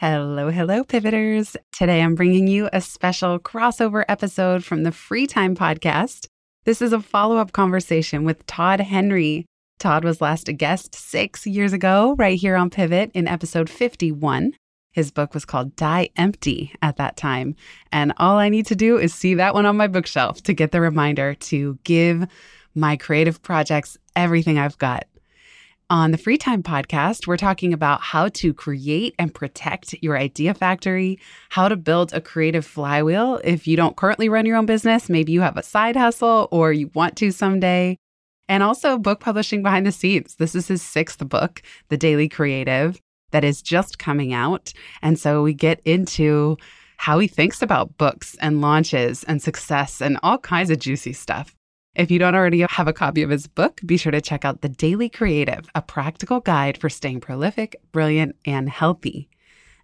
Hello, hello, pivoters. Today I'm bringing you a special crossover episode from the Free Time podcast. This is a follow up conversation with Todd Henry. Todd was last a guest six years ago, right here on Pivot in episode 51. His book was called Die Empty at that time. And all I need to do is see that one on my bookshelf to get the reminder to give my creative projects everything I've got. On the Free Time podcast, we're talking about how to create and protect your idea factory, how to build a creative flywheel. If you don't currently run your own business, maybe you have a side hustle or you want to someday. And also book publishing behind the scenes. This is his sixth book, The Daily Creative, that is just coming out. And so we get into how he thinks about books and launches and success and all kinds of juicy stuff. If you don't already have a copy of his book, be sure to check out The Daily Creative, a practical guide for staying prolific, brilliant, and healthy.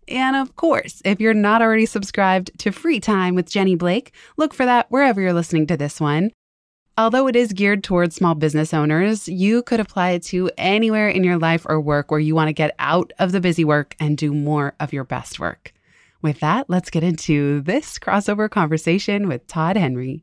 And of course, if you're not already subscribed to Free Time with Jenny Blake, look for that wherever you're listening to this one. Although it is geared towards small business owners, you could apply it to anywhere in your life or work where you want to get out of the busy work and do more of your best work. With that, let's get into this crossover conversation with Todd Henry.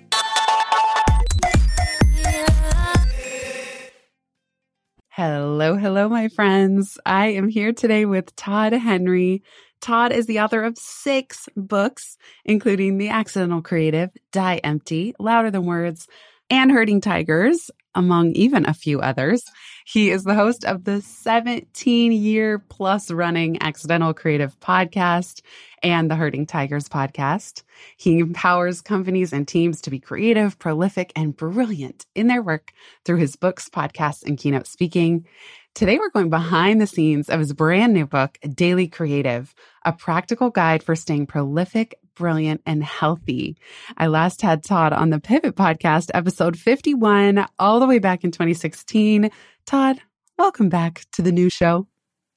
Hello, hello, my friends. I am here today with Todd Henry. Todd is the author of six books, including The Accidental Creative, Die Empty, Louder Than Words, and Herding Tigers, among even a few others. He is the host of the 17 year plus running Accidental Creative podcast and the Herding Tigers podcast. He empowers companies and teams to be creative, prolific, and brilliant in their work through his books, podcasts, and keynote speaking. Today, we're going behind the scenes of his brand new book, Daily Creative, a practical guide for staying prolific, brilliant, and healthy. I last had Todd on the Pivot podcast, episode 51, all the way back in 2016. Todd, welcome back to the new show.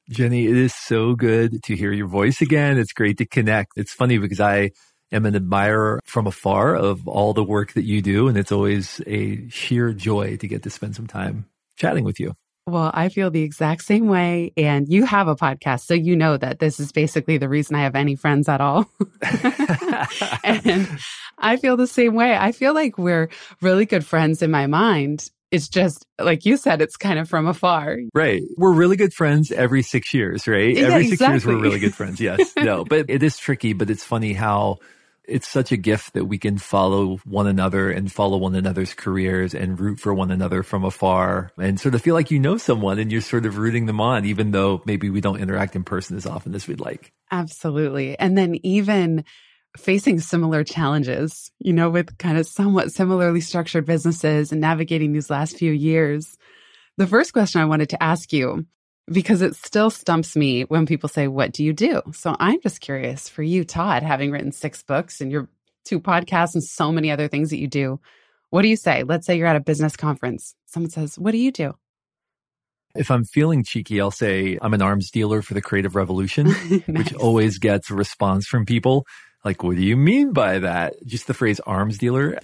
Jenny, it is so good to hear your voice again. It's great to connect. It's funny because I am an admirer from afar of all the work that you do. And it's always a sheer joy to get to spend some time chatting with you. Well, I feel the exact same way. And you have a podcast. So you know that this is basically the reason I have any friends at all. and I feel the same way. I feel like we're really good friends in my mind. It's just like you said, it's kind of from afar. Right. We're really good friends every six years, right? Yeah, every six exactly. years, we're really good friends. Yes. no, but it is tricky, but it's funny how it's such a gift that we can follow one another and follow one another's careers and root for one another from afar and sort of feel like you know someone and you're sort of rooting them on, even though maybe we don't interact in person as often as we'd like. Absolutely. And then even facing similar challenges, you know, with kind of somewhat similarly structured businesses and navigating these last few years. The first question I wanted to ask you, because it still stumps me when people say, What do you do? So I'm just curious for you, Todd, having written six books and your two podcasts and so many other things that you do. What do you say? Let's say you're at a business conference. Someone says, What do you do? If I'm feeling cheeky, I'll say I'm an arms dealer for the creative revolution, nice. which always gets a response from people. Like, what do you mean by that? Just the phrase arms dealer.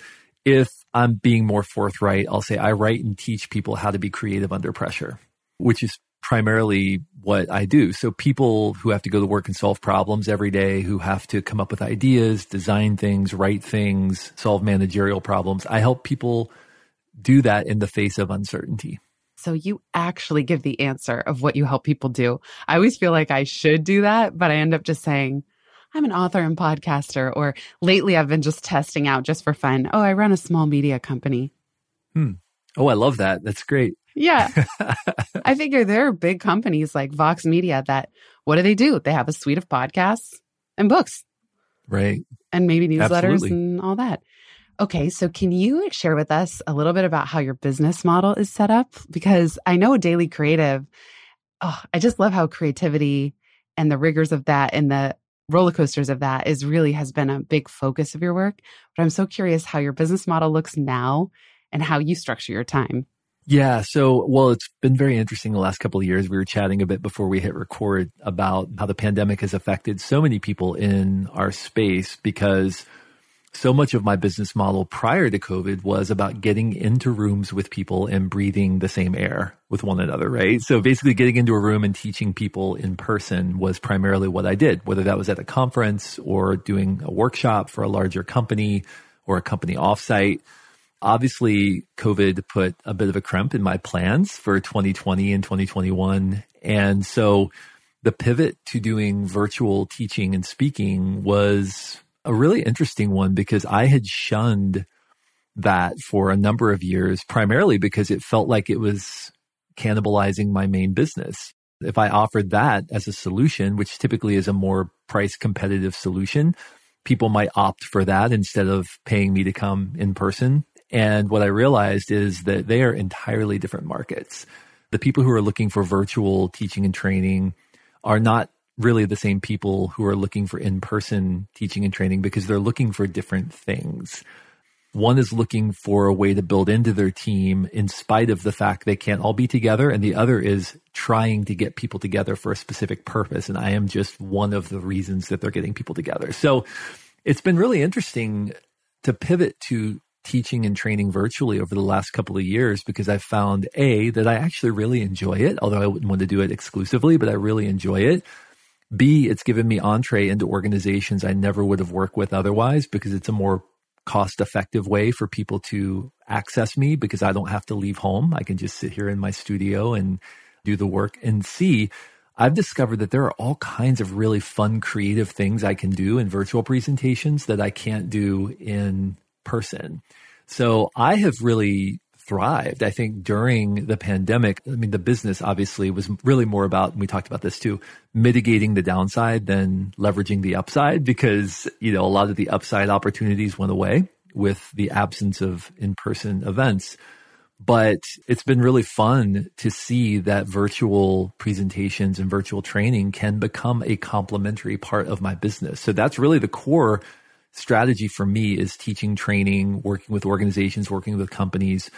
If I'm being more forthright, I'll say I write and teach people how to be creative under pressure, which is primarily what I do. So people who have to go to work and solve problems every day, who have to come up with ideas, design things, write things, solve managerial problems, I help people do that in the face of uncertainty. So you actually give the answer of what you help people do. I always feel like I should do that, but I end up just saying, I'm an author and podcaster, or lately I've been just testing out just for fun. Oh, I run a small media company. Hmm. Oh, I love that. That's great. Yeah. I figure there are big companies like Vox Media that what do they do? They have a suite of podcasts and books. Right. And maybe newsletters Absolutely. and all that. Okay, so can you share with us a little bit about how your business model is set up? Because I know Daily Creative, oh, I just love how creativity and the rigors of that and the roller coasters of that is really has been a big focus of your work. But I'm so curious how your business model looks now and how you structure your time. Yeah. So, well, it's been very interesting the last couple of years. We were chatting a bit before we hit record about how the pandemic has affected so many people in our space because so much of my business model prior to COVID was about getting into rooms with people and breathing the same air with one another, right? So basically getting into a room and teaching people in person was primarily what I did, whether that was at a conference or doing a workshop for a larger company or a company offsite. Obviously, COVID put a bit of a crimp in my plans for 2020 and 2021. And so the pivot to doing virtual teaching and speaking was a really interesting one because I had shunned that for a number of years, primarily because it felt like it was cannibalizing my main business. If I offered that as a solution, which typically is a more price competitive solution, people might opt for that instead of paying me to come in person. And what I realized is that they are entirely different markets. The people who are looking for virtual teaching and training are not really the same people who are looking for in-person teaching and training because they're looking for different things. One is looking for a way to build into their team in spite of the fact they can't all be together. And the other is trying to get people together for a specific purpose. And I am just one of the reasons that they're getting people together. So it's been really interesting to pivot to teaching and training virtually over the last couple of years because I found A, that I actually really enjoy it, although I wouldn't want to do it exclusively, but I really enjoy it. B, it's given me entree into organizations I never would have worked with otherwise because it's a more cost effective way for people to access me because I don't have to leave home. I can just sit here in my studio and do the work. And C, I've discovered that there are all kinds of really fun, creative things I can do in virtual presentations that I can't do in person. So I have really thrived. I think during the pandemic, I mean, the business obviously was really more about, and we talked about this too, mitigating the downside than leveraging the upside because, you know, a lot of the upside opportunities went away with the absence of in-person events. But it's been really fun to see that virtual presentations and virtual training can become a complementary part of my business. So that's really the core strategy for me is teaching, training, working with organizations, working with companies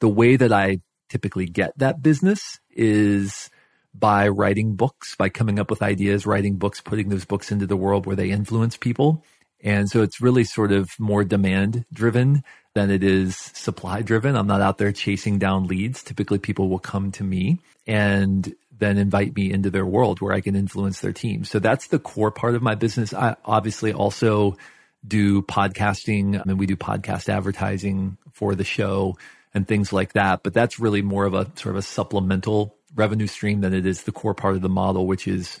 the way that I typically get that business is by writing books, by coming up with ideas, writing books, putting those books into the world where they influence people. And so it's really sort of more demand driven than it is supply driven. I'm not out there chasing down leads. Typically people will come to me and then invite me into their world where I can influence their team. So that's the core part of my business. I obviously also do podcasting. I mean, we do podcast advertising for the show and things like that. But that's really more of a sort of a supplemental revenue stream than it is the core part of the model, which is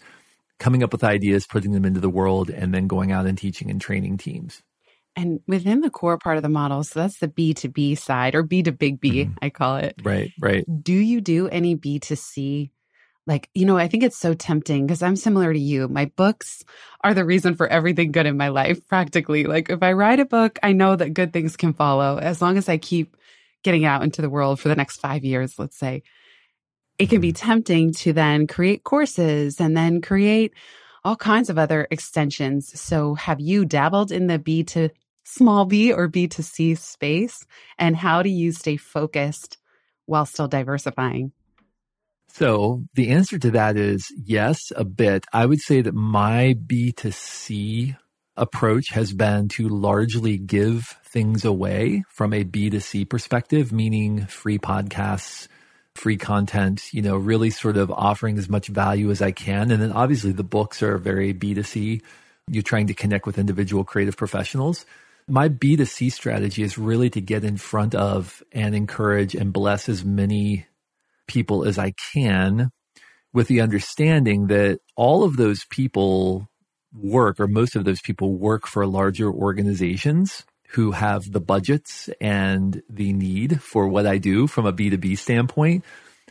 coming up with ideas, putting them into the world, and then going out and teaching and training teams. And within the core part of the model, so that's the B2B side or B to big B, mm-hmm. I call it. Right, right. Do you do any B2C? Like, you know, I think it's so tempting because I'm similar to you. My books are the reason for everything good in my life, practically. Like, if I write a book, I know that good things can follow as long as I keep getting out into the world for the next five years, let's say, it can be mm-hmm. tempting to then create courses and then create all kinds of other extensions. So, have you dabbled in the B to small b or B to C space? And how do you stay focused while still diversifying? So, the answer to that is yes, a bit. I would say that my B to C approach has been to largely give things away from a B2C perspective, meaning free podcasts, free content, you know, really sort of offering as much value as I can. And then obviously the books are very B2C. You're trying to connect with individual creative professionals. My B2C strategy is really to get in front of and encourage and bless as many people as I can with the understanding that all of those people work, or most of those people work for larger organizations who have the budgets and the need for what I do from a B2B standpoint.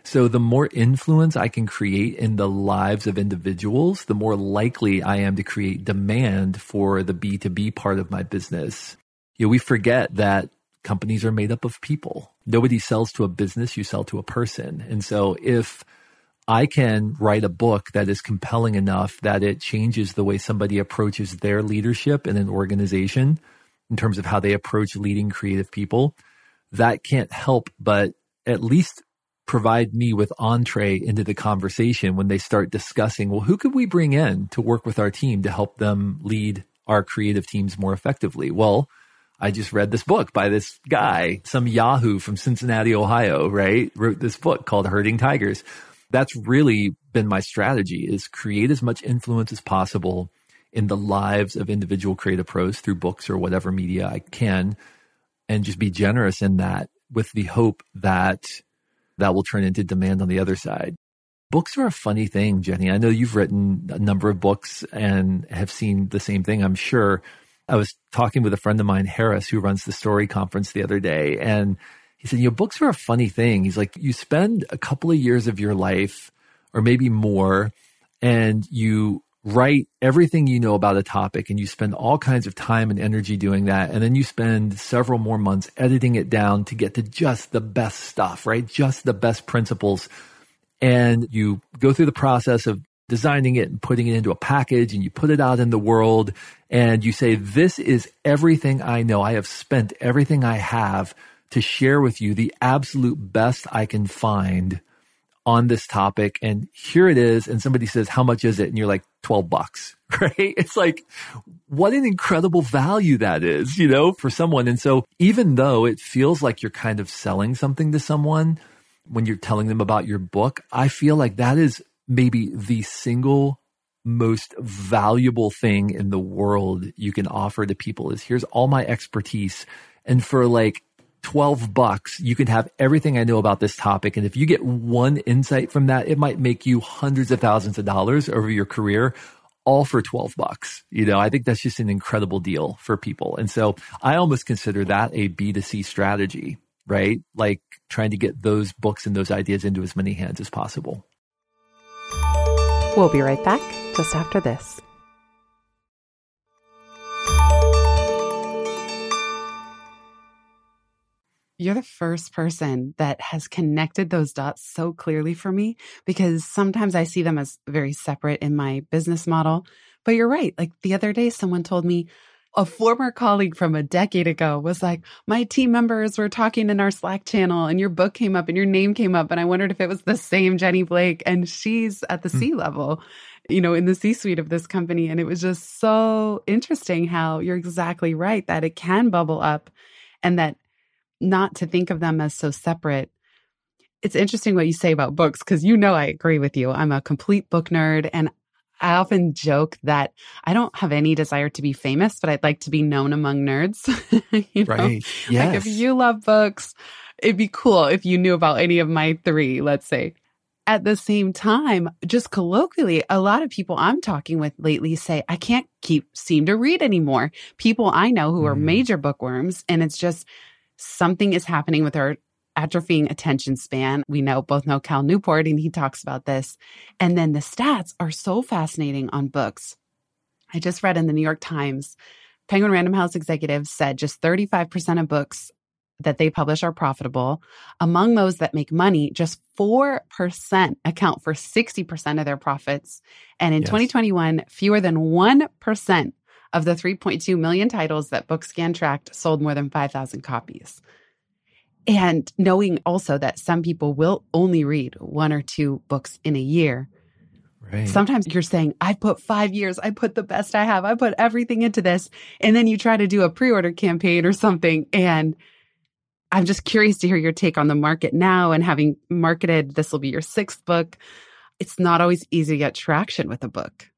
So the more influence I can create in the lives of individuals, the more likely I am to create demand for the B2B part of my business. You know, we forget that companies are made up of people. Nobody sells to a business, you sell to a person. And so if I can write a book that is compelling enough that it changes the way somebody approaches their leadership in an organization in terms of how they approach leading creative people. That can't help but at least provide me with entree into the conversation when they start discussing, well, who could we bring in to work with our team to help them lead our creative teams more effectively? Well, I just read this book by this guy, some Yahoo from Cincinnati, Ohio, right? Wrote this book called Herding Tigers. That's really been my strategy is create as much influence as possible in the lives of individual creative pros through books or whatever media I can and just be generous in that with the hope that that will turn into demand on the other side. Books are a funny thing, Jenny. I know you've written a number of books and have seen the same thing, I'm sure. I was talking with a friend of mine, Harris, who runs the story conference the other day, and he said, you know, books are a funny thing. He's like, you spend a couple of years of your life or maybe more and you write everything you know about a topic and you spend all kinds of time and energy doing that. And then you spend several more months editing it down to get to just the best stuff, right? Just the best principles. And you go through the process of designing it and putting it into a package and you put it out in the world and you say, this is everything I know. I have spent everything I have to share with you the absolute best I can find on this topic. And here it is. And somebody says, how much is it? And you're like, 12 bucks, right? It's like, what an incredible value that is, you know, for someone. And so even though it feels like you're kind of selling something to someone when you're telling them about your book, I feel like that is maybe the single most valuable thing in the world you can offer to people is here's all my expertise. And for like 12 bucks, you can have everything I know about this topic. And if you get one insight from that, it might make you hundreds of thousands of dollars over your career, all for 12 bucks. You know, I think that's just an incredible deal for people. And so I almost consider that a B2C strategy, right? Like trying to get those books and those ideas into as many hands as possible. We'll be right back just after this. You're the first person that has connected those dots so clearly for me because sometimes I see them as very separate in my business model. But you're right. Like the other day, someone told me a former colleague from a decade ago was like, My team members were talking in our Slack channel and your book came up and your name came up. And I wondered if it was the same Jenny Blake. And she's at the mm. C level, you know, in the C suite of this company. And it was just so interesting how you're exactly right that it can bubble up and that not to think of them as so separate. It's interesting what you say about books because you know I agree with you. I'm a complete book nerd and I often joke that I don't have any desire to be famous, but I'd like to be known among nerds. you know? Right. Yes. Like if you love books, it'd be cool if you knew about any of my three, let's say. At the same time, just colloquially, a lot of people I'm talking with lately say, I can't keep seem to read anymore. People I know who are mm. major bookworms, and it's just something is happening with our atrophying attention span. We know both know Cal Newport, and he talks about this. And then the stats are so fascinating on books. I just read in the New York Times, Penguin Random House executives said just 35% of books that they publish are profitable. Among those that make money, just 4% account for 60% of their profits. And in yes. 2021, fewer than 1% of the 3.2 million titles that Bookscan tracked sold more than 5,000 copies. And knowing also that some people will only read one or two books in a year. Right. Sometimes you're saying, I put five years, I put the best I have, I put everything into this. And then you try to do a pre order campaign or something. And I'm just curious to hear your take on the market now and having marketed, this will be your sixth book. It's not always easy to get traction with a book.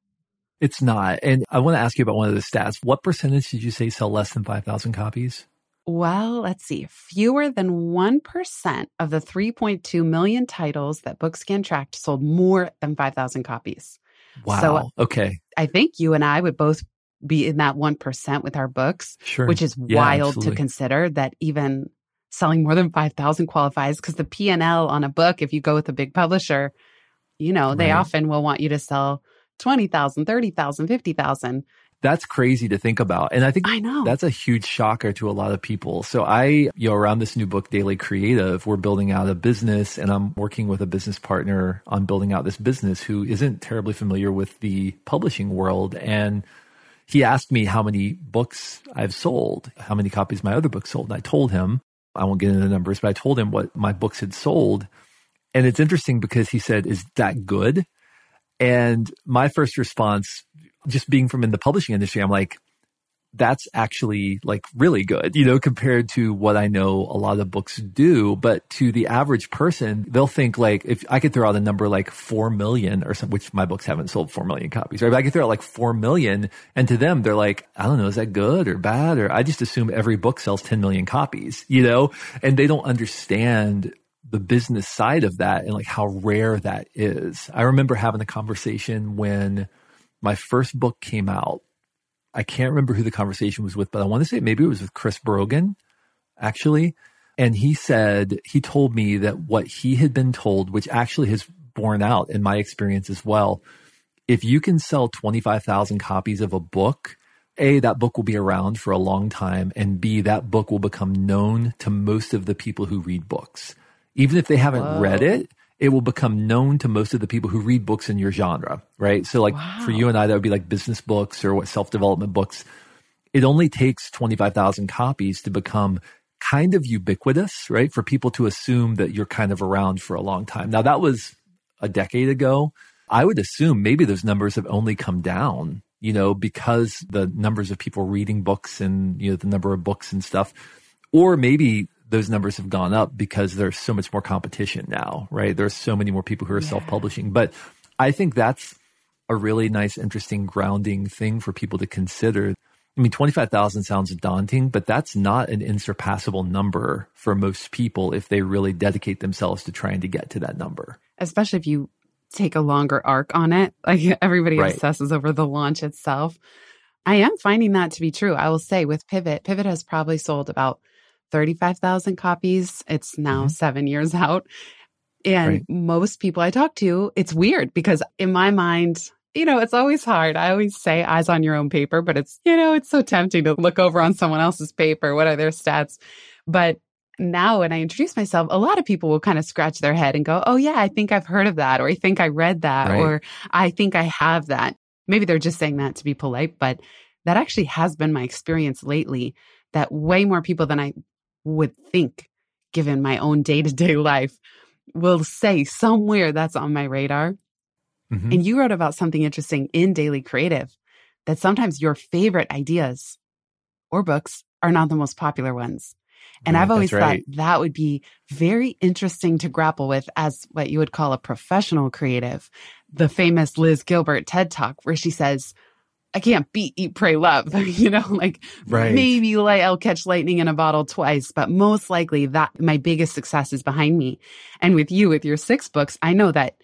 It's not. And I want to ask you about one of the stats. What percentage did you say sell less than 5,000 copies? Well, let's see. Fewer than 1% of the 3.2 million titles that Bookscan tracked sold more than 5,000 copies. Wow. So okay. I think you and I would both be in that 1% with our books, sure. which is yeah, wild absolutely. to consider that even selling more than 5,000 qualifies because the P&L on a book, if you go with a big publisher, you know, they right. often will want you to sell 20,000, 30,000, 50,000. That's crazy to think about. And I think I know that's a huge shocker to a lot of people. So I, you know, around this new book, Daily Creative, we're building out a business and I'm working with a business partner on building out this business who isn't terribly familiar with the publishing world. And he asked me how many books I've sold, how many copies my other books sold. And I told him, I won't get into the numbers, but I told him what my books had sold. And it's interesting because he said, Is that good? And my first response, just being from in the publishing industry, I'm like, that's actually like really good, you know, compared to what I know a lot of books do. But to the average person, they'll think like, if I could throw out a number like 4 million or something, which my books haven't sold 4 million copies, right? But I could throw out like 4 million and to them, they're like, I don't know, is that good or bad? Or I just assume every book sells 10 million copies, you know, and they don't understand the business side of that and like how rare that is. I remember having a conversation when my first book came out I can't remember who the conversation was with, but I want to say maybe it was with Chris Brogan, actually. And he said, he told me that what he had been told, which actually has borne out in my experience as well. If you can sell 25,000 copies of a book, A, that book will be around for a long time. And B, that book will become known to most of the people who read books. Even if they haven't Whoa. read it, it will become known to most of the people who read books in your genre, right? So like wow. for you and I, that would be like business books or what self-development books. It only takes 25,000 copies to become kind of ubiquitous, right? For people to assume that you're kind of around for a long time. Now that was a decade ago. I would assume maybe those numbers have only come down, you know, because the numbers of people reading books and, you know, the number of books and stuff. Or maybe those numbers have gone up because there's so much more competition now, right? There's so many more people who are yeah. self-publishing. But I think that's a really nice, interesting grounding thing for people to consider. I mean, 25,000 sounds daunting, but that's not an insurpassable number for most people if they really dedicate themselves to trying to get to that number. Especially if you take a longer arc on it. Like everybody right. obsesses over the launch itself. I am finding that to be true. I will say with Pivot, Pivot has probably sold about 35,000 copies. It's now mm-hmm. seven years out. And right. most people I talk to, it's weird because in my mind, you know, it's always hard. I always say eyes on your own paper, but it's, you know, it's so tempting to look over on someone else's paper. What are their stats? But now when I introduce myself, a lot of people will kind of scratch their head and go, Oh, yeah, I think I've heard of that, or I think I read that, right. or I think I have that. Maybe they're just saying that to be polite, but that actually has been my experience lately that way more people than I would think, given my own day to day life, will say somewhere that's on my radar. Mm-hmm. And you wrote about something interesting in Daily Creative that sometimes your favorite ideas or books are not the most popular ones. And I've always right. thought that would be very interesting to grapple with as what you would call a professional creative. The famous Liz Gilbert TED Talk, where she says, I can't beat Eat, Pray, Love. you know, like right. maybe like I'll catch lightning in a bottle twice, but most likely that my biggest success is behind me. And with you, with your six books, I know that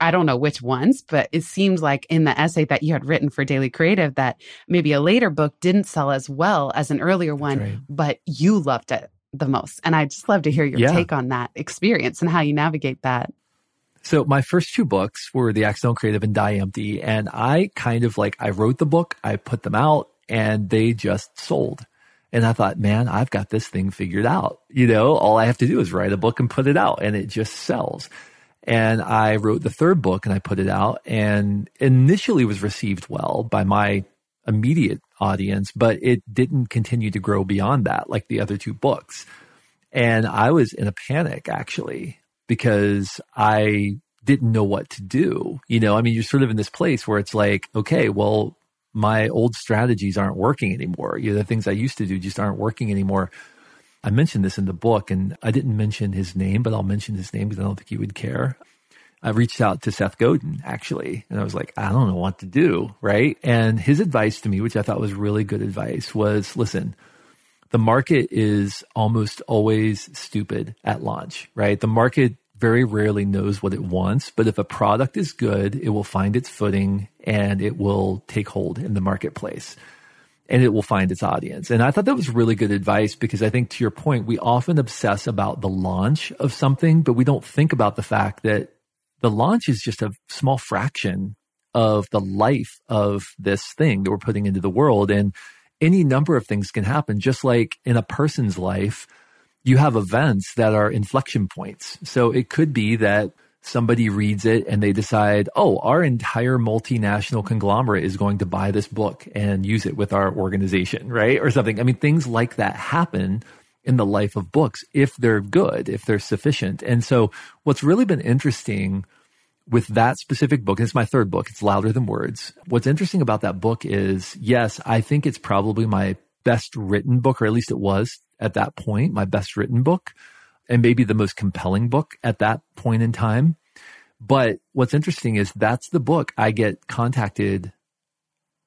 I don't know which ones, but it seems like in the essay that you had written for Daily Creative that maybe a later book didn't sell as well as an earlier one, right. but you loved it the most. And I'd just love to hear your yeah. take on that experience and how you navigate that. So my first two books were The Accidental Creative and Die Empty. And I kind of like, I wrote the book, I put them out and they just sold. And I thought, man, I've got this thing figured out. You know, all I have to do is write a book and put it out and it just sells. And I wrote the third book and I put it out and initially was received well by my immediate audience, but it didn't continue to grow beyond that, like the other two books. And I was in a panic actually because I didn't know what to do. You know, I mean, you're sort of in this place where it's like, okay, well, my old strategies aren't working anymore. You know, the things I used to do just aren't working anymore. I mentioned this in the book and I didn't mention his name, but I'll mention his name because I don't think he would care. I reached out to Seth Godin actually, and I was like, I don't know what to do. Right. And his advice to me, which I thought was really good advice was listen, the market is almost always stupid at launch, right? The market very rarely knows what it wants, but if a product is good, it will find its footing and it will take hold in the marketplace and it will find its audience. And I thought that was really good advice because I think to your point, we often obsess about the launch of something, but we don't think about the fact that the launch is just a small fraction of the life of this thing that we're putting into the world. And any number of things can happen, just like in a person's life, you have events that are inflection points. So it could be that somebody reads it and they decide, oh, our entire multinational conglomerate is going to buy this book and use it with our organization, right? Or something. I mean, things like that happen in the life of books if they're good, if they're sufficient. And so what's really been interesting with that specific book, it's my third book, it's Louder Than Words. What's interesting about that book is, yes, I think it's probably my best written book, or at least it was at that point, my best written book and maybe the most compelling book at that point in time. But what's interesting is that's the book I get contacted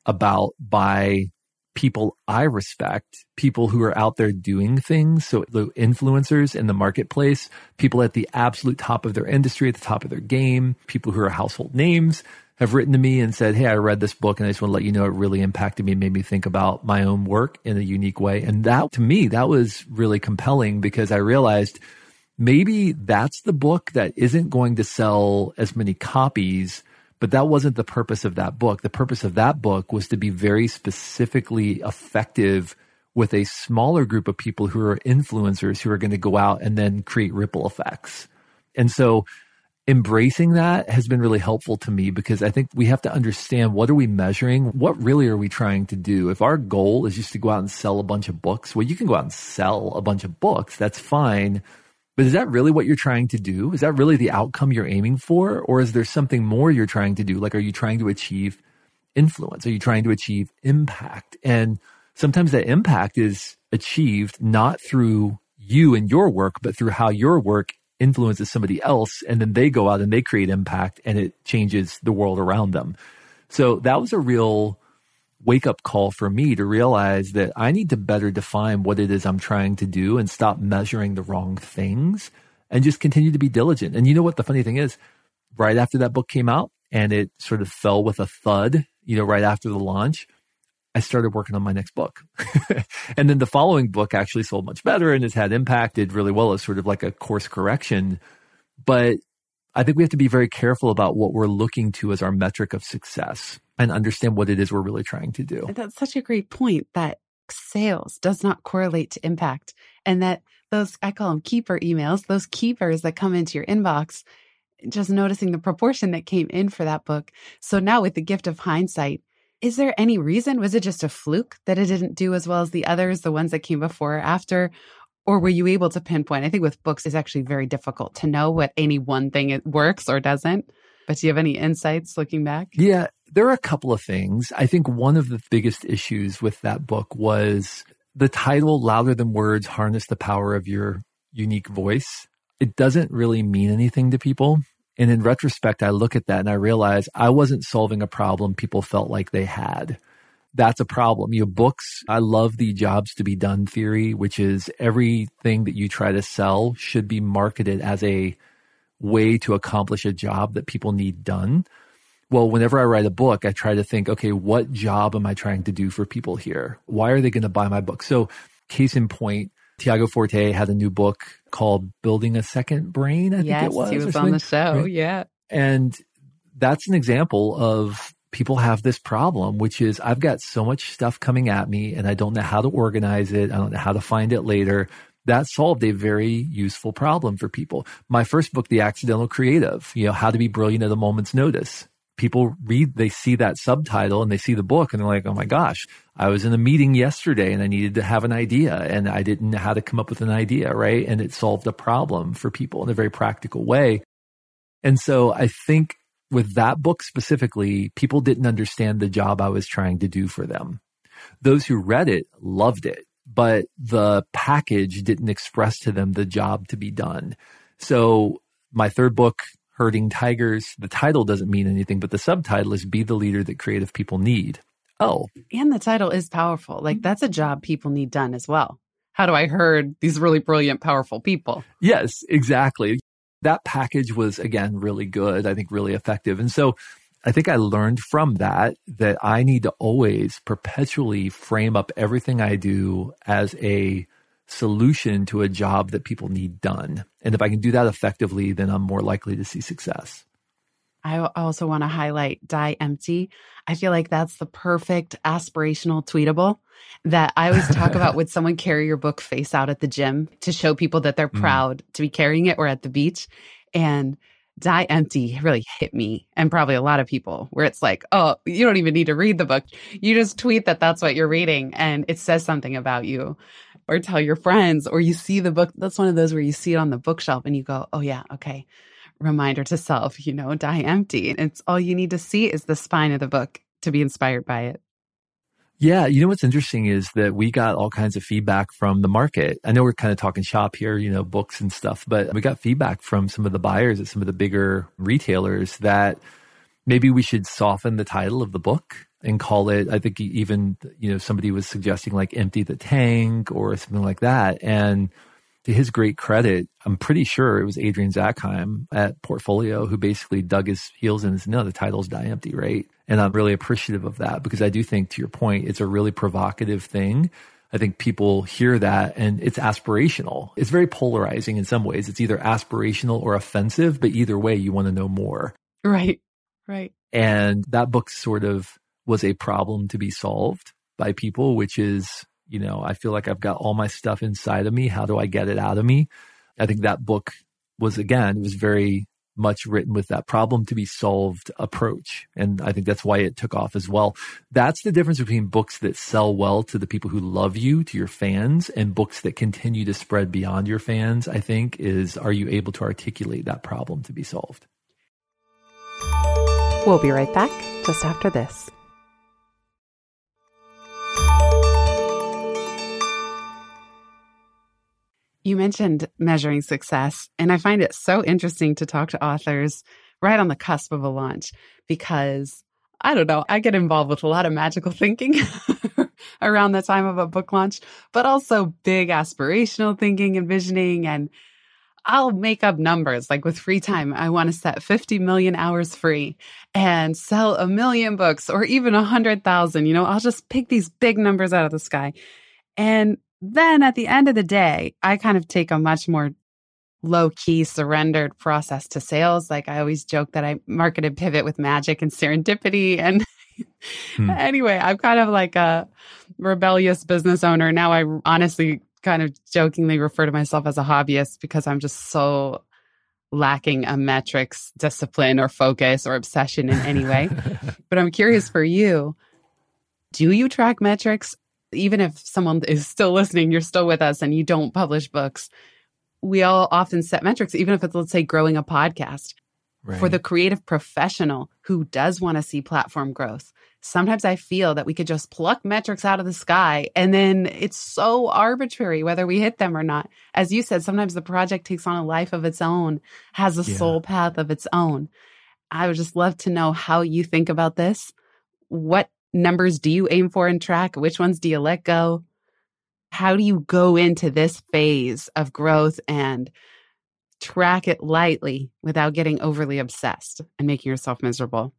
about by people I respect, people who are out there doing things. So the influencers in the marketplace, people at the absolute top of their industry, at the top of their game, people who are household names have written to me and said, Hey, I read this book and I just want to let you know it really impacted me, made me think about my own work in a unique way. And that to me, that was really compelling because I realized maybe that's the book that isn't going to sell as many copies, but that wasn't the purpose of that book. The purpose of that book was to be very specifically effective with a smaller group of people who are influencers who are going to go out and then create ripple effects. And so embracing that has been really helpful to me because I think we have to understand what are we measuring? What really are we trying to do? If our goal is just to go out and sell a bunch of books, well, you can go out and sell a bunch of books. That's fine. But is that really what you're trying to do? Is that really the outcome you're aiming for? Or is there something more you're trying to do? Like, are you trying to achieve influence? Are you trying to achieve impact? And sometimes that impact is achieved not through you and your work, but through how your work influences somebody else and then they go out and they create impact and it changes the world around them. So that was a real wake up call for me to realize that I need to better define what it is I'm trying to do and stop measuring the wrong things and just continue to be diligent. And you know what the funny thing is? Right after that book came out and it sort of fell with a thud, you know, right after the launch, I started working on my next book. and then the following book actually sold much better and has had impacted really well as sort of like a course correction. But I think we have to be very careful about what we're looking to as our metric of success and understand what it is we're really trying to do. That's such a great point that sales does not correlate to impact and that those, I call them keeper emails, those keepers that come into your inbox, just noticing the proportion that came in for that book. So now with the gift of hindsight, is there any reason? Was it just a fluke that it didn't do as well as the others, the ones that came before or after? Or were you able to pinpoint? I think with books, it's actually very difficult to know what any one thing it works or doesn't. But do you have any insights looking back? Yeah, there are a couple of things. I think one of the biggest issues with that book was the title, Louder Than Words Harness the Power of Your Unique Voice. It doesn't really mean anything to people. And in retrospect, I look at that and I realize I wasn't solving a problem people felt like they had. That's a problem. Your books, I love the jobs to be done theory, which is everything that you try to sell should be marketed as a way to accomplish a job that people need done. Well, whenever I write a book, I try to think, okay, what job am I trying to do for people here? Why are they going to buy my book? So, case in point, Tiago Forte had a new book called Building a Second Brain, I yes, think it was. he was on the show. Right? Yeah. And that's an example of people have this problem, which is I've got so much stuff coming at me and I don't know how to organize it. I don't know how to find it later. That solved a very useful problem for people. My first book, The Accidental Creative, you know, how to be brilliant at a moment's notice. People read, they see that subtitle and they see the book and they're like, oh my gosh, I was in a meeting yesterday and I needed to have an idea and I didn't know how to come up with an idea, right? And it solved a problem for people in a very practical way. And so I think with that book specifically, people didn't understand the job I was trying to do for them. Those who read it loved it, but the package didn't express to them the job to be done. So my third book, Herding Tigers, the title doesn't mean anything, but the subtitle is Be the Leader That Creative People Need. Oh. And the title is powerful. Like that's a job people need done as well. How do I herd these really brilliant, powerful people? Yes, exactly. That package was again really good. I think really effective. And so I think I learned from that that I need to always perpetually frame up everything I do as a solution to a job that people need done. And if I can do that effectively, then I'm more likely to see success. I also want to highlight Die Empty. I feel like that's the perfect aspirational tweetable that I always talk about. Would someone carry your book face out at the gym to show people that they're mm. proud mm. to be carrying it or at the beach? And Die Empty really hit me and probably a lot of people where it's like, oh, you don't even need to read the book. You just tweet that that's what you're reading and it says something about you or tell your friends or you see the book. That's one of those where you see it on the bookshelf and you go, oh, yeah, okay. Reminder to self, you know, die empty. It's all you need to see is the spine of the book to be inspired by it. Yeah, you know what's interesting is that we got all kinds of feedback from the market. I know we're kind of talking shop here, you know, books and stuff, but we got feedback from some of the buyers at some of the bigger retailers that maybe we should soften the title of the book and call it, I think even, you know, somebody was suggesting like empty the tank or something like that. And to his great credit, I'm pretty sure it was Adrian Zackheim at Portfolio who basically dug his heels in and said, no, the title's Die Empty, right? And I'm really appreciative of that because I do think, to your point, it's a really provocative thing. I think people hear that and it's aspirational. It's very polarizing in some ways. It's either aspirational or offensive, but either way, you want to know more. Right, right. And that book sort of was a problem to be solved by people, which is you know, I feel like I've got all my stuff inside of me. How do I get it out of me? I think that book was again, it was very much written with that problem to be solved approach. And I think that's why it took off as well. That's the difference between books that sell well to the people who love you, to your fans, and books that continue to spread beyond your fans, I think, is are you able to articulate that problem to be solved? We'll be right back just after this. You mentioned measuring success, and I find it so interesting to talk to authors right on the cusp of a launch because I don't know, I get involved with a lot of magical thinking around the time of a book launch, but also big aspirational thinking and visioning. And I'll make up numbers like with free time. I want to set 50 million hours free and sell a million books or even a hundred thousand. You know, I'll just pick these big numbers out of the sky. And then at the end of the day, I kind of take a much more low key, surrendered process to sales. Like I always joke that I marketed pivot with magic and serendipity. And hmm. anyway, I'm kind of like a rebellious business owner. Now I honestly kind of jokingly refer to myself as a hobbyist because I'm just so lacking a metrics discipline or focus or obsession in any way. but I'm curious for you. Do you track metrics even if someone is still listening, you're still with us and you don't publish books, we all often set metrics, even if it's, let's say, growing a podcast. Right. For the creative professional who does want to see platform growth, sometimes I feel that we could just pluck metrics out of the sky and then it's so arbitrary whether we hit them or not. As you said, sometimes the project takes on a life of its own, has a yeah. soul path of its own. I would just love to know how you think about this. What numbers do you aim for and track? Which ones do you let go? How do you go into this phase of growth and track it lightly without getting overly obsessed and making yourself miserable?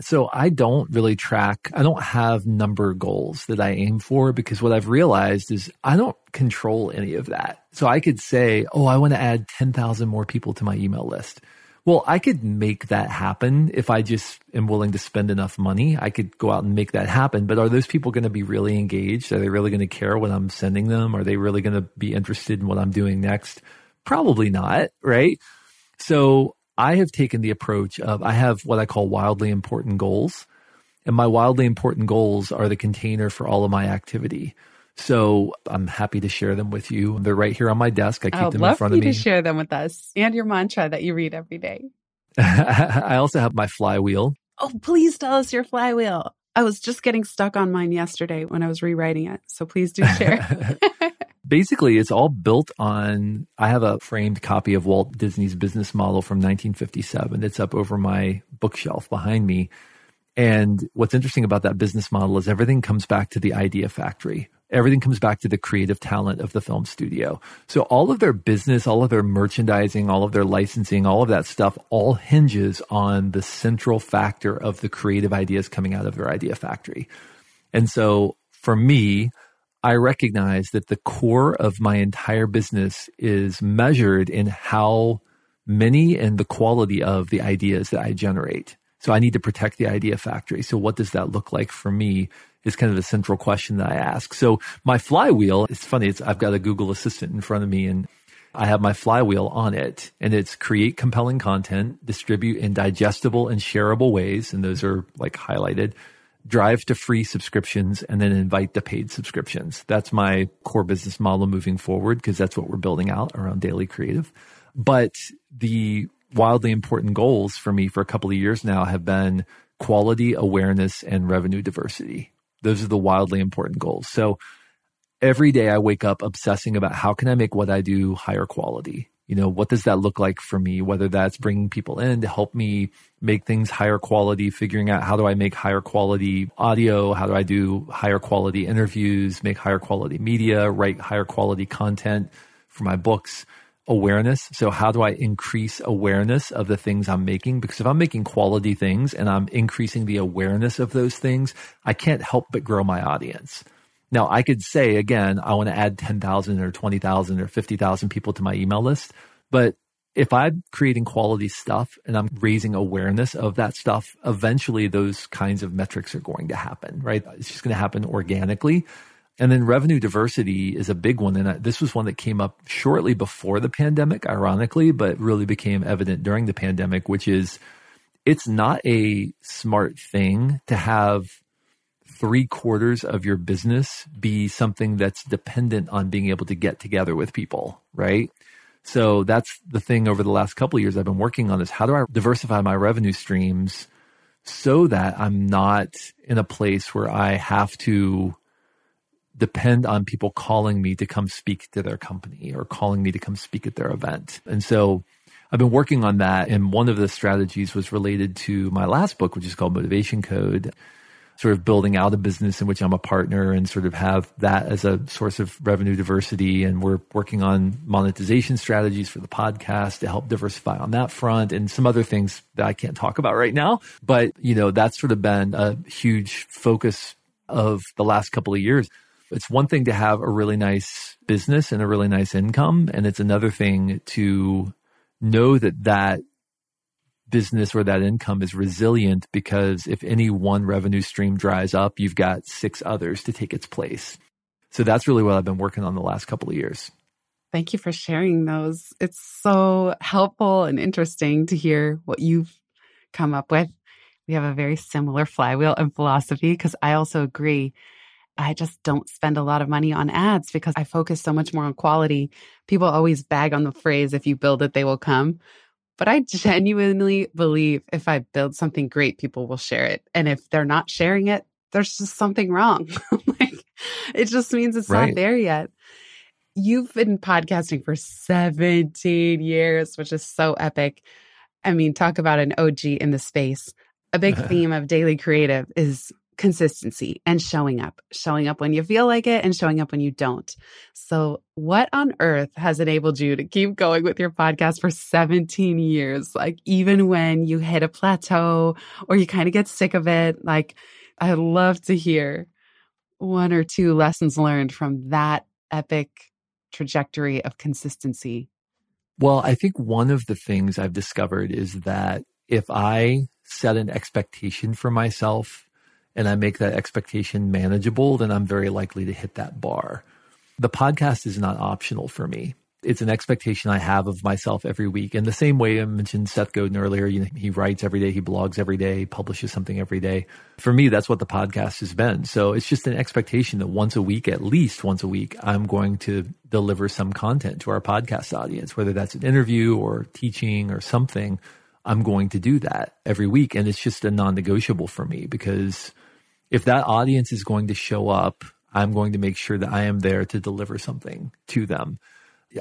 So I don't really track. I don't have number goals that I aim for because what I've realized is I don't control any of that. So I could say, Oh, I want to add 10,000 more people to my email list. Well, I could make that happen if I just am willing to spend enough money. I could go out and make that happen. But are those people going to be really engaged? Are they really going to care what I'm sending them? Are they really going to be interested in what I'm doing next? Probably not, right? So I have taken the approach of I have what I call wildly important goals. And my wildly important goals are the container for all of my activity. So I'm happy to share them with you. They're right here on my desk. I keep I'd them in front of me. to share them with us and your mantra that you read every day. I also have my flywheel. Oh, please tell us your flywheel. I was just getting stuck on mine yesterday when I was rewriting it. So please do share. Basically, it's all built on. I have a framed copy of Walt Disney's business model from 1957. It's up over my bookshelf behind me. And what's interesting about that business model is everything comes back to the idea factory, everything comes back to the creative talent of the film studio. So all of their business, all of their merchandising, all of their licensing, all of that stuff all hinges on the central factor of the creative ideas coming out of their idea factory. And so for me, I recognize that the core of my entire business is measured in how many and the quality of the ideas that I generate. So I need to protect the idea factory. So what does that look like for me is kind of the central question that I ask. So my flywheel, it's funny. It's, I've got a Google Assistant in front of me and I have my flywheel on it and it's create compelling content, distribute in digestible and shareable ways. And those are like highlighted drive to free subscriptions and then invite the paid subscriptions. That's my core business model moving forward because that's what we're building out around daily creative. But the wildly important goals for me for a couple of years now have been quality, awareness, and revenue diversity. Those are the wildly important goals. So every day I wake up obsessing about how can I make what I do higher quality? You know, what does that look like for me? Whether that's bringing people in to help me make things higher quality, figuring out how do I make higher quality audio? How do I do higher quality interviews, make higher quality media, write higher quality content for my books? Awareness. So how do I increase awareness of the things I'm making? Because if I'm making quality things and I'm increasing the awareness of those things, I can't help but grow my audience. Now I could say again, I want to add 10,000 or 20,000 or 50,000 people to my email list. But if I'm creating quality stuff and I'm raising awareness of that stuff, eventually those kinds of metrics are going to happen, right? It's just going to happen organically. And then revenue diversity is a big one. And this was one that came up shortly before the pandemic, ironically, but really became evident during the pandemic, which is it's not a smart thing to have three quarters of your business be something that's dependent on being able to get together with people, right? So that's the thing over the last couple years I've been working on is how do I diversify my revenue streams so that I'm not in a place where I have to depend on people calling me to come speak to their company or calling me to come speak at their event. And so I've been working on that. And one of the strategies was related to my last book, which is called Motivation Code, sort of building out a business in which I'm a partner and sort of have that as a source of revenue diversity. And we're working on monetization strategies for the podcast to help diversify on that front and some other things that I can't talk about right now. But, you know, that's sort of been a huge focus of the last couple of years it's one thing to have a really nice business and a really nice income. And it's another thing to know that that business or that income is resilient because if any one revenue stream dries up, you've got six others to take its place. So that's really what I've been working on the last couple of years. Thank you for sharing those. It's so helpful and interesting to hear what you've come up with. We have a very similar flywheel and philosophy because I also agree I just don't spend a lot of money on ads because I focus so much more on quality. People always bag on the phrase, if you build it, they will come. But I genuinely believe if I build something great, people will share it. And if they're not sharing it, there's just something wrong. like it just means it's right. not there yet. You've been podcasting for 17 years, which is so epic. I mean, talk about an OG in the space. A big theme of daily creative is consistency and showing up, showing up when you feel like it and showing up when you don't. So, what on earth has enabled you to keep going with your podcast for 17 years? Like, even when you hit a plateau or you kind of get sick of it, like, I'd love to hear one or two lessons learned from that epic trajectory of consistency. Well, I think one of the things I've discovered is that if I set an expectation for myself and I make that expectation manageable, then I'm very likely to hit that bar. The podcast is not optional for me. It's an expectation I have of myself every week. In the same way I mentioned Seth Godin earlier, you know, he writes every day, he blogs every day, publishes something every day. For me, that's what the podcast has been. So it's just an expectation that once a week, at least once a week, I'm going to deliver some content to our podcast audience, whether that's an interview or teaching or something. I'm going to do that every week. And it's just a non negotiable for me because if that audience is going to show up, I'm going to make sure that I am there to deliver something to them.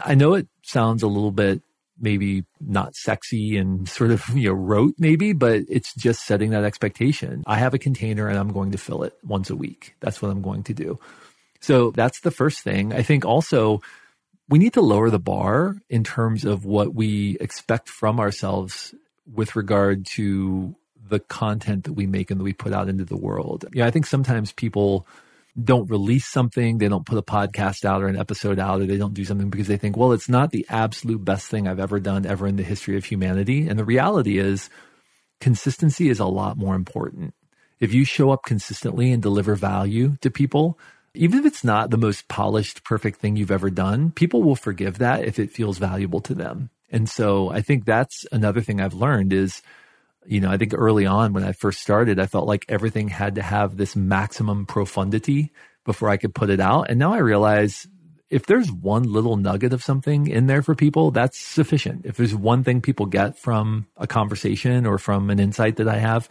I know it sounds a little bit maybe not sexy and sort of, you know, rote maybe, but it's just setting that expectation. I have a container and I'm going to fill it once a week. That's what I'm going to do. So that's the first thing. I think also we need to lower the bar in terms of what we expect from ourselves with regard to the content that we make and that we put out into the world. Yeah, I think sometimes people don't release something. They don't put a podcast out or an episode out or they don't do something because they think, well, it's not the absolute best thing I've ever done ever in the history of humanity. And the reality is consistency is a lot more important. If you show up consistently and deliver value to people, even if it's not the most polished, perfect thing you've ever done, people will forgive that if it feels valuable to them. And so I think that's another thing I've learned is, you know, I think early on when I first started, I felt like everything had to have this maximum profundity before I could put it out. And now I realize if there's one little nugget of something in there for people, that's sufficient. If there's one thing people get from a conversation or from an insight that I have,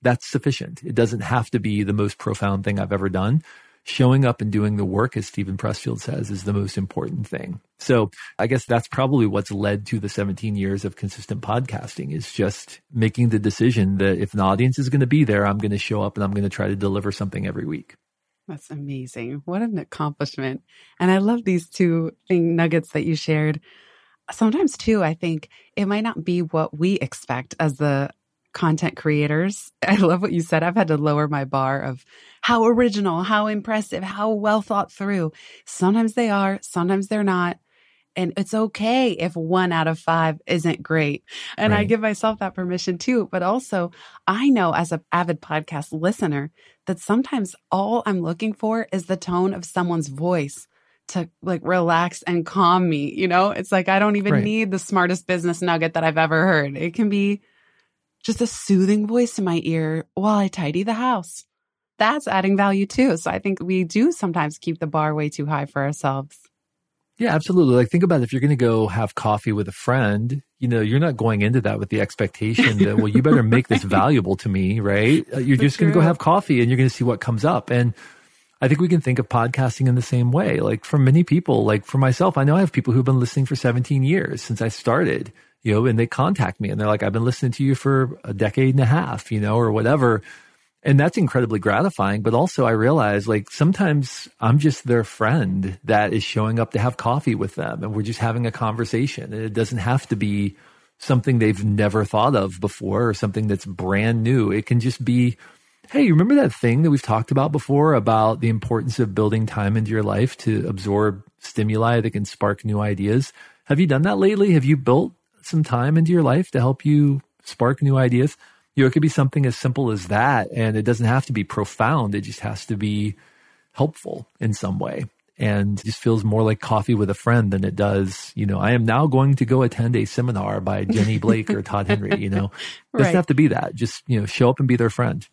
that's sufficient. It doesn't have to be the most profound thing I've ever done showing up and doing the work, as Steven Pressfield says, is the most important thing. So I guess that's probably what's led to the 17 years of consistent podcasting is just making the decision that if an audience is going to be there, I'm going to show up and I'm going to try to deliver something every week. That's amazing. What an accomplishment. And I love these two thing nuggets that you shared. Sometimes too, I think it might not be what we expect as the content creators. I love what you said. I've had to lower my bar of how original, how impressive, how well thought through. Sometimes they are, sometimes they're not. And it's okay if one out of five isn't great. And right. I give myself that permission too. But also, I know as an avid podcast listener that sometimes all I'm looking for is the tone of someone's voice to like relax and calm me. You know, it's like I don't even right. need the smartest business nugget that I've ever heard. It can be just a soothing voice in my ear while I tidy the house. That's adding value too. So I think we do sometimes keep the bar way too high for ourselves. Yeah, absolutely. Like think about it. if you're going to go have coffee with a friend, you know, you're not going into that with the expectation that, well, you better make this valuable to me, right? Uh, you're just going to go have coffee and you're going to see what comes up. And I think we can think of podcasting in the same way. Like for many people, like for myself, I know I have people who've been listening for 17 years since I started you know, and they contact me and they're like, I've been listening to you for a decade and a half, you know, or whatever. And that's incredibly gratifying. But also I realize like sometimes I'm just their friend that is showing up to have coffee with them and we're just having a conversation. And it doesn't have to be something they've never thought of before or something that's brand new. It can just be, Hey, you remember that thing that we've talked about before about the importance of building time into your life to absorb stimuli that can spark new ideas? Have you done that lately? Have you built some time into your life to help you spark new ideas. You know, it could be something as simple as that. And it doesn't have to be profound. It just has to be helpful in some way and just feels more like coffee with a friend than it does, you know, I am now going to go attend a seminar by Jenny Blake or Todd Henry, you know, it doesn't right. have to be that. Just, you know, show up and be their friend.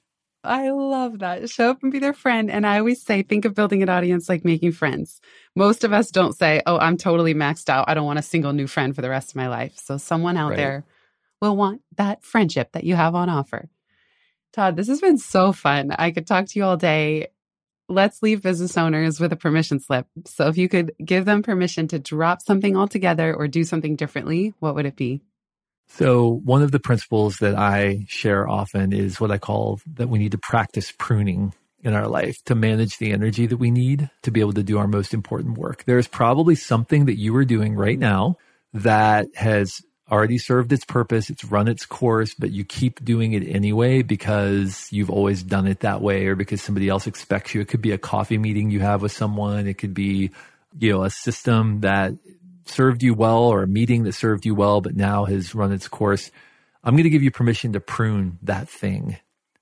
I love that. Show up and be their friend. And I always say, think of building an audience like making friends. Most of us don't say, oh, I'm totally maxed out. I don't want a single new friend for the rest of my life. So someone out right. there will want that friendship that you have on offer. Todd, this has been so fun. I could talk to you all day. Let's leave business owners with a permission slip. So if you could give them permission to drop something altogether or do something differently, what would it be? So one of the principles that I share often is what I call that we need to practice pruning in our life to manage the energy that we need to be able to do our most important work. There's probably something that you are doing right now that has already served its purpose. It's run its course, but you keep doing it anyway because you've always done it that way or because somebody else expects you. It could be a coffee meeting you have with someone. It could be, you know, a system that served you well or a meeting that served you well, but now has run its course, I'm going to give you permission to prune that thing,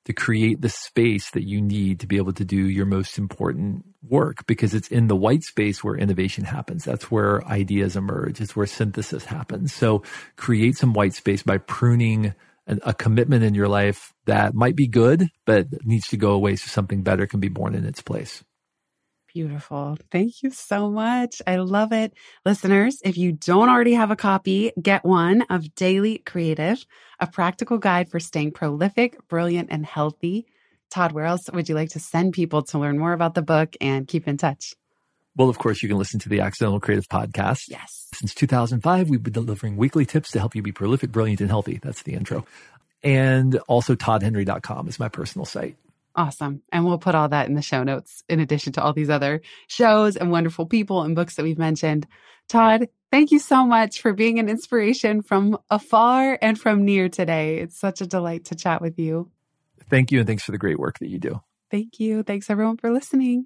to create the space that you need to be able to do your most important work because it's in the white space where innovation happens. That's where ideas emerge. It's where synthesis happens. So create some white space by pruning a commitment in your life that might be good, but needs to go away so something better can be born in its place. Beautiful. Thank you so much. I love it. Listeners, if you don't already have a copy, get one of Daily Creative, a practical guide for staying prolific, brilliant, and healthy. Todd, where else would you like to send people to learn more about the book and keep in touch? Well, of course, you can listen to the Accidental Creative Podcast. Yes. Since 2005, we've been delivering weekly tips to help you be prolific, brilliant, and healthy. That's the intro. And also, toddhenry.com is my personal site. Awesome. And we'll put all that in the show notes, in addition to all these other shows and wonderful people and books that we've mentioned. Todd, thank you so much for being an inspiration from afar and from near today. It's such a delight to chat with you. Thank you. And thanks for the great work that you do. Thank you. Thanks, everyone, for listening.